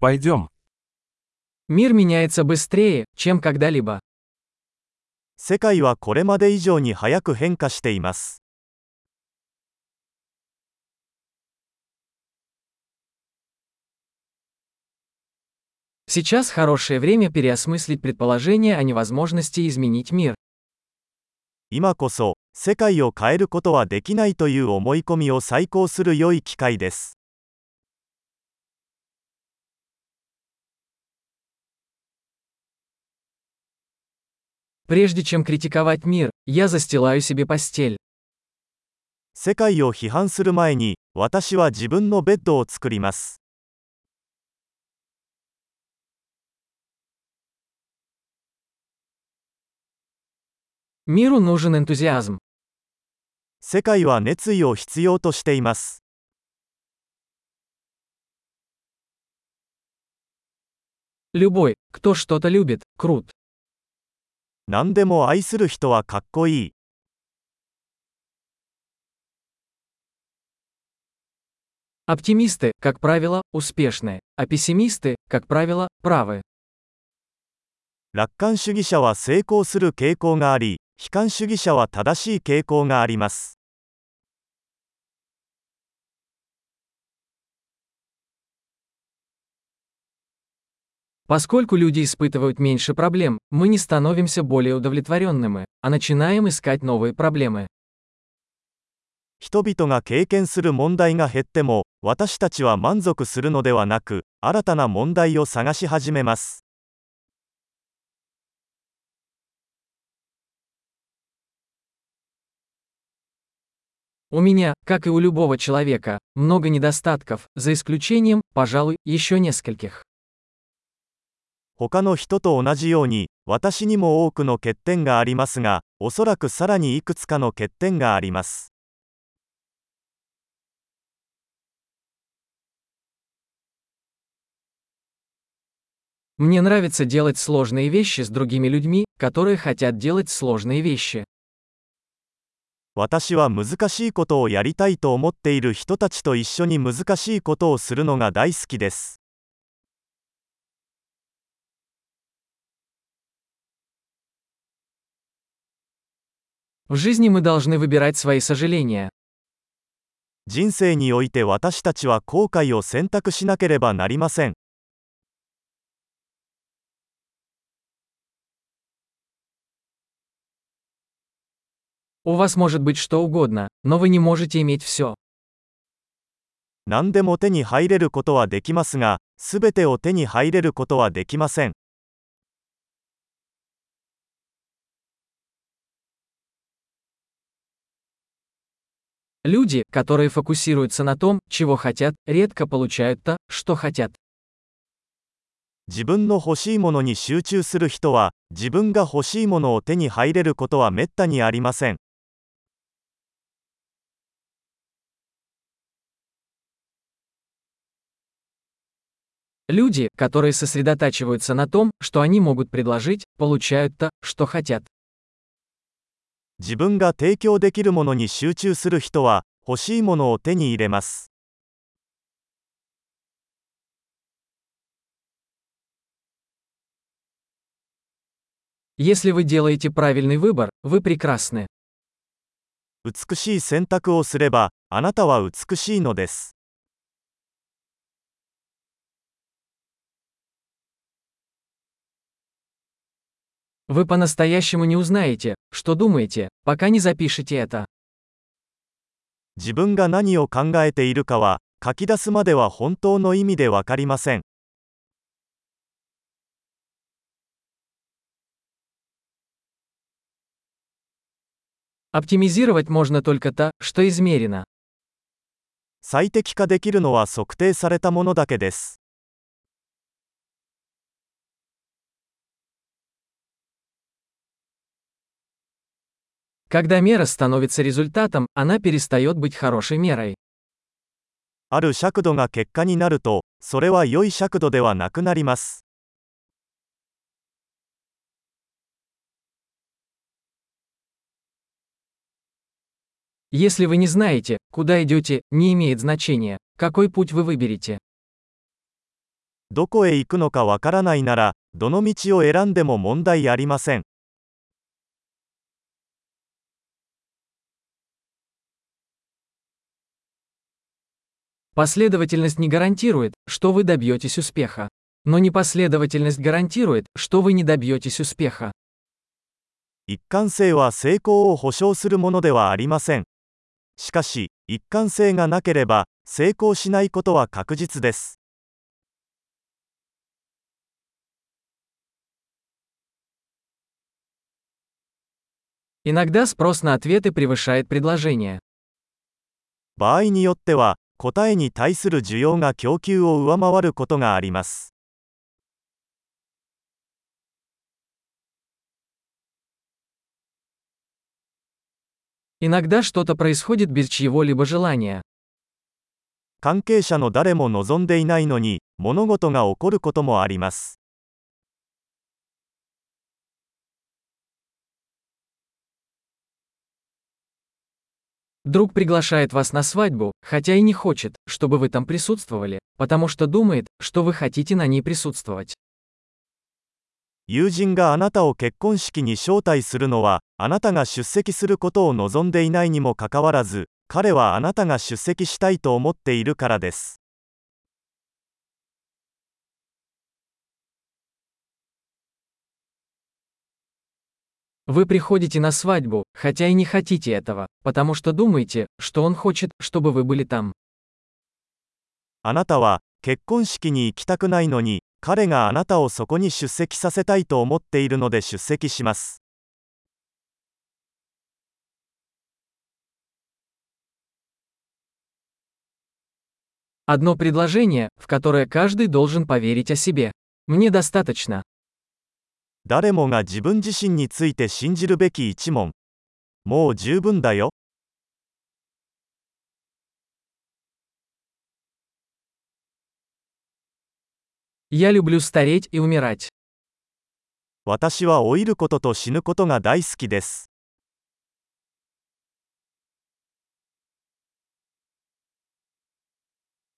Пойдем. Мир меняется быстрее, чем когда-либо. 世界はこれまで以上に早く変化しています Сейчас хорошее время переосмыслить предположение о невозможности изменить мир. 今こそ世界を変えることはできないという思い込みを再考する良い機会です Прежде чем критиковать мир, я застилаю себе постель. 世界を批判する前に私は自分のベッドを作ります Миру нужен энтузиазм. 世界は熱意を必要としています Любой, кто что-то любит, крут. 何でも愛する人はかっこいい Оптимисты, как правило, успешны, а пессимисты, как правило, правы. 楽観主義者は成功する傾向があり悲観主義者は正しい傾向があります Поскольку люди испытывают меньше проблем, мы не становимся более удовлетворенными, а начинаем искать новые проблемы. 人々が経験する問題が減っても私たちは満足するのではなく新たな問題を探し始めます У меня, как и у любого человека, много недостатков, за исключением, пожалуй, еще нескольких. 他の人と同じように私にも多くの欠点がありますがおそらくさらにいくつかの欠点があります Мне нравится делать сложные вещи с другими людьми, которые хотят делать сложные вещи. 私は難しいことをやりたいと思っている人たちと一緒に難しいことをするのが大好きです В жизни мы должны выбирать свои сожаления. 人生において私たちは後悔を選択しなければなりません У вас может быть что угодно, но вы не можете иметь все. 何でも手に入れることはできますがすべてを手に入れることはできません Люди, которые фокусируются на том, чего хотят, редко получают то, что хотят. 自分の欲しいものに集中する人は自分が欲しいものを手に入れることはめったにありません Люди, которые сосредотачиваются на том, что они могут предложить, получают то, что хотят. 自分が提供できるものに集中する人は欲しいものを手に入れます。美しい選択をすればあなたは美しいのです Вы по-настоящему не узнаете, что думаете, пока не запишете это. 自分が何を考えているかは書き出すまでは本当の意味でわかりません Оптимизировать можно только то, что измерено. 最適化できるのは測定されたものだけです Когда мера становится результатом, она перестает быть хорошей мерой. ある尺度が結果になるとそれは良い尺度ではなくなります Если вы не знаете, куда идете, не имеет значения, какой путь вы выберете. どこへ行くのかわからないなら、どの道を選んでも問題ありません。 Последовательность не гарантирует, что вы добьетесь успеха. Но непоследовательность гарантирует, что вы не добьетесь успеха. 一貫性は成功を保証するものではありません。しかし、一貫性がなければ、成功しないことは確実です。Иногда спрос на ответы превышает предложение. 場合によっては、 答えに対する需要が供給を上回ることがあります。関係者の誰も望んでいないのに物事が起こることもあります。Друг приглашает вас на свадьбу, хотя и не хочет, чтобы вы там присутствовали, потому что думает, что вы хотите на ней присутствовать. 友人があなたを結婚式に招待するのは、あなたが出席することを望んでいないにもかかわらず、彼はあなたが出席したいと思っているからです。 Вы приходите на свадьбу, хотя и не хотите этого, потому что думаете, что он хочет, чтобы вы были там. あなたは結婚式に行きたくないのに、彼があなたをそこに出席させたいと思っているので出席します。Одно предложение, в которое каждый должен поверить о себе. Мне достаточно. 誰もが自分自身について信じるべき一問もう十分だよ。私は老いることと死ぬことが大好きです。